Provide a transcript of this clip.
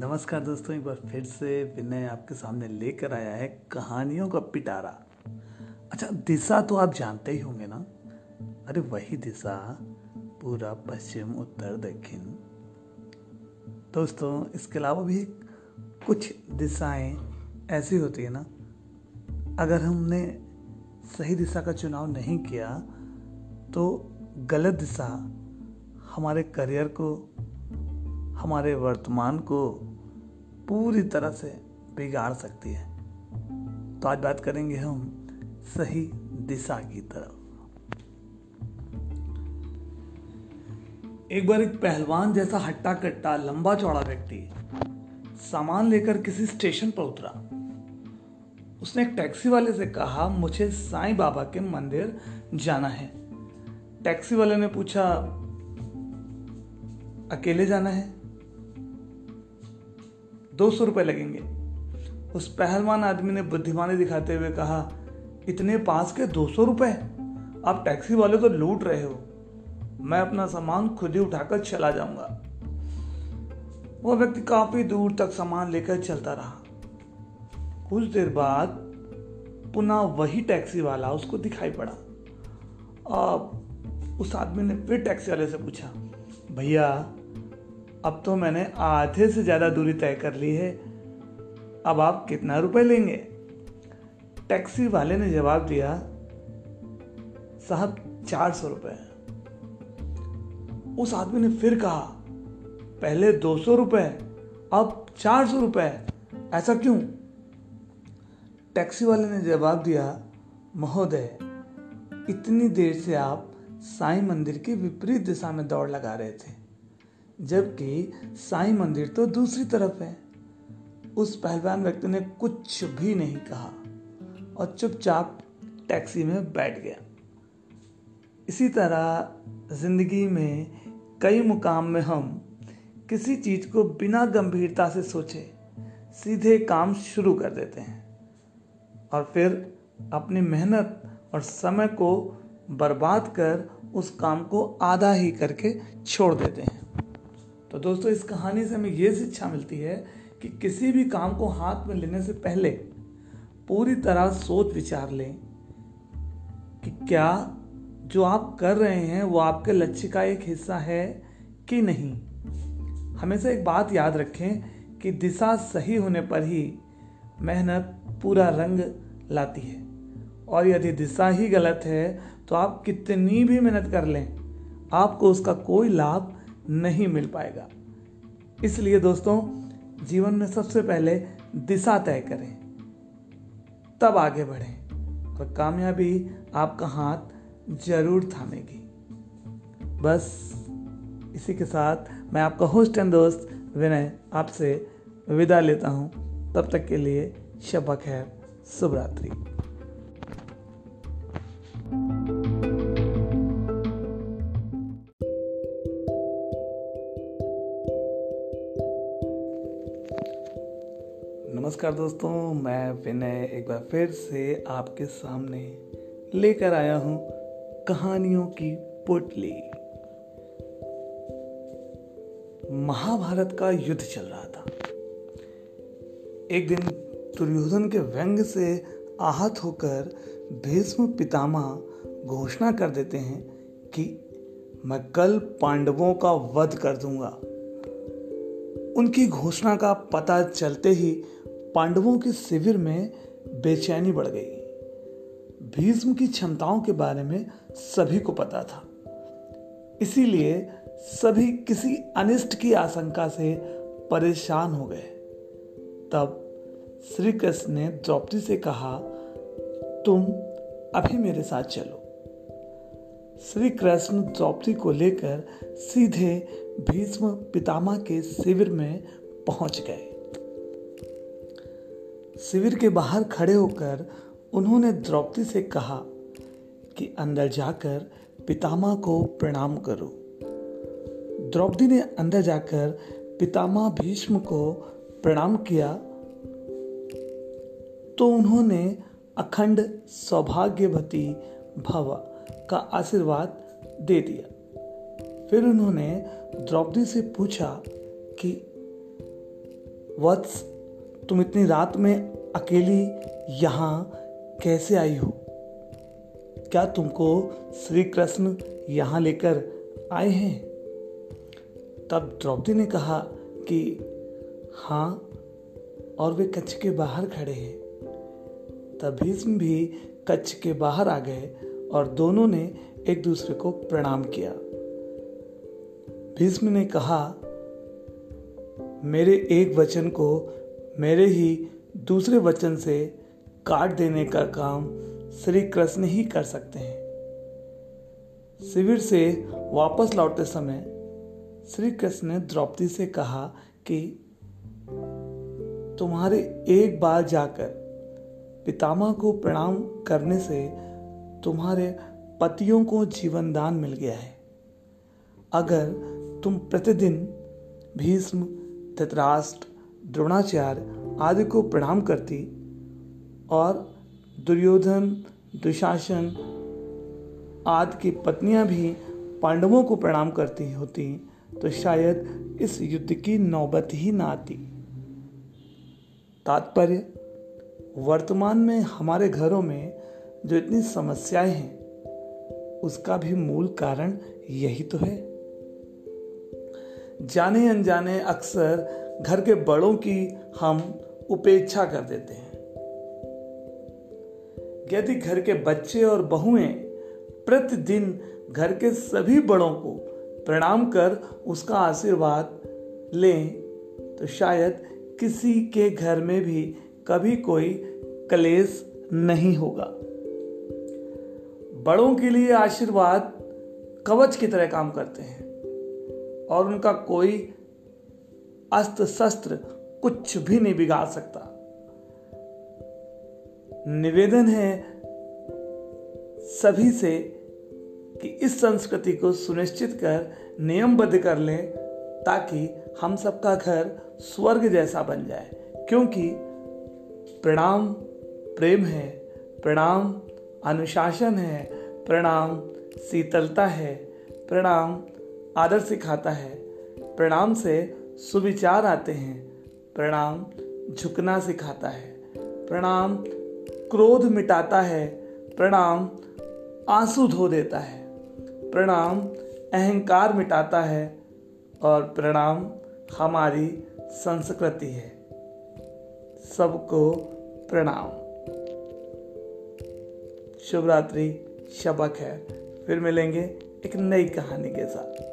नमस्कार दोस्तों, एक बार फिर से विनय आपके सामने लेकर आया है कहानियों का पिटारा। अच्छा दिशा तो आप जानते ही होंगे ना? अरे, वही दिशा, पूरा पश्चिम, उत्तर, दक्षिण। दोस्तों, इसके अलावा भी कुछ दिशाएँ ऐसी होती है ना? अगर हमने सही दिशा का चुनाव नहीं किया तो गलत दिशा हमारे करियर को, हमारे वर्तमान को पूरी तरह से बिगाड़ सकती है। तो आज बात करेंगे हम सही दिशा की तरफ़। एक बार एक पहलवान जैसा हट्टा कट्टा लंबा चौड़ा व्यक्ति सामान लेकर किसी स्टेशन पर उतरा। उसने एक टैक्सी वाले से कहा, मुझे साईं बाबा के मंदिर जाना है। टैक्सी वाले ने पूछा, अकेले जाना है? दो सौ रुपये लगेंगे। उस पहलवान आदमी ने बुद्धिमानी दिखाते हुए कहा, इतने पास के दो सौ रुपये आप टैक्सी वाले तो लूट रहे हो। मैं अपना सामान खुद ही उठाकर चला जाऊँगा। वह व्यक्ति काफ़ी दूर तक सामान लेकर चलता रहा। कुछ देर बाद पुनः वही टैक्सी वाला उसको दिखाई पड़ा। अब उस आदमी ने फिर टैक्सी वाले से पूछा, भैया अब तो मैंने आधे से ज़्यादा दूरी तय कर ली है। अब आप कितना रुपए लेंगे? टैक्सी वाले ने जवाब दिया, साहब, चार सौ रुपये उस आदमी ने फिर कहा, पहले दो सौ रुपये अब चार सौ रुपये ऐसा क्यों? टैक्सी वाले ने जवाब दिया, महोदय, इतनी देर से आप साईं मंदिर की विपरीत दिशा में दौड़ लगा रहे थे। जबकि साईं मंदिर तो दूसरी तरफ़ है। उस पहलवान व्यक्ति ने कुछ भी नहीं कहा और चुपचाप टैक्सी में बैठ गया। इसी तरह ज़िंदगी में कई मुकाम में हम किसी चीज़ को बिना गंभीरता से सोचे सीधे काम शुरू कर देते हैं और फिर अपनी मेहनत और समय को बर्बाद कर उस काम को आधा ही करके छोड़ देते हैं। तो दोस्तों, इस कहानी से हमें ये शिक्षा मिलती है कि किसी भी काम को हाथ में लेने से पहले पूरी तरह सोच विचार लें कि क्या जो आप कर रहे हैं वो आपके लक्ष्य का एक हिस्सा है कि नहीं। हमेशा एक बात याद रखें कि दिशा सही होने पर ही मेहनत पूरा रंग लाती है। और यदि दिशा ही गलत है तो आप कितनी भी मेहनत कर लें, आपको उसका कोई लाभ नहीं मिल पाएगा। इसलिए दोस्तों, जीवन में सबसे पहले दिशा तय करें, तब आगे बढ़ें और कामयाबी आपका हाथ ज़रूर थामेगी। बस इसी के साथ मैं आपका होस्ट एंड दोस्त विनय आपसे विदा लेता हूँ। तब तक के लिए शबक है शुभ रात्रि। नमस्कार दोस्तों, मैं विनय एक बार फिर से आपके सामने लेकर आया हूँ कहानियों की पुटली। महाभारत का युद्ध चल रहा था। एक दिन दुर्योधन के व्यंग से आहत होकर भीष्म पितामह घोषणा कर देते हैं कि मैं कल पांडवों का वध कर दूँगा। उनकी घोषणा का पता चलते ही पांडवों के शिविर में बेचैनी बढ़ गई। भीष्म की क्षमताओं के बारे में सभी को पता था। इसीलिए सभी किसी अनिष्ट की आशंका से परेशान हो गए। तब श्री कृष्ण ने द्रौपदी से कहा, तुम अभी मेरे साथ चलो। श्री कृष्ण द्रौपदी को लेकर सीधे भीष्म पितामह के शिविर में पहुँच गए। शिविर के बाहर खड़े होकर उन्होंने द्रौपदी से कहा कि अंदर जाकर पितामह को प्रणाम करो। द्रौपदी ने अंदर जाकर पितामह भीष्म को प्रणाम किया तो उन्होंने अखंड सौभाग्यवती भव का आशीर्वाद दे दिया। फिर उन्होंने द्रौपदी से पूछा कि, वत्स तुम इतनी रात में अकेली यहाँ कैसे आई हो? क्या तुमको श्री कृष्ण यहाँ लेकर आए हैं? तब द्रौपदी ने कहा कि हाँ और वे कच्छ के बाहर खड़े हैं। तब भीष्म भी कच्छ के बाहर आ गए और दोनों ने एक दूसरे को प्रणाम किया। भीष्म ने कहा, मेरे एक वचन को मेरे ही दूसरे वचन से काट देने का काम श्री कृष्ण ही कर सकते हैं। शिविर से वापस लौटते समय श्री कृष्ण ने द्रौपदी से कहा कि तुम्हारे एक बार जाकर पितामह को प्रणाम करने से तुम्हारे पतियों को जीवन दान मिल गया है। अगर तुम प्रतिदिन भीष्म, धृतराष्ट्र द्रोणाचार्य आदि को प्रणाम करती और दुर्योधन, दुशासन आदि की पत्नियाँ भी पांडवों को प्रणाम करती होती तो शायद इस युद्ध की नौबत ही ना आती। तात्पर्य, वर्तमान में हमारे घरों में जो इतनी समस्याएँ हैं, उसका भी मूल कारण यही तो है। जाने अनजाने अक्सर घर के बड़ों की हम उपेक्षा कर देते हैं। यदि घर के बच्चे और बहुएँ प्रतिदिन घर के सभी बड़ों को प्रणाम कर उसका आशीर्वाद लें तो शायद किसी के घर में भी कभी कोई कलेश नहीं होगा। बड़ों के लिए आशीर्वाद कवच की तरह काम करते हैं। और उनका कोई अस्त्र शस्त्र कुछ भी नहीं बिगाड़ सकता। निवेदन है सभी से कि इस संस्कृति को सुनिश्चित कर, नियमबद्ध कर लें, ताकि हम सबका घर स्वर्ग जैसा बन जाए। क्योंकि प्रणाम प्रेम है, प्रणाम अनुशासन है, प्रणाम शीतलता है, प्रणाम आदर सिखाता है, प्रणाम से सुविचार आते हैं, प्रणाम झुकना सिखाता है, प्रणाम क्रोध मिटाता है, प्रणाम आँसू धो देता है, प्रणाम अहंकार मिटाता है और प्रणाम हमारी संस्कृति है। सबको प्रणाम। शुभ रात्रि शबक है। फिर मिलेंगे एक नई कहानी के साथ।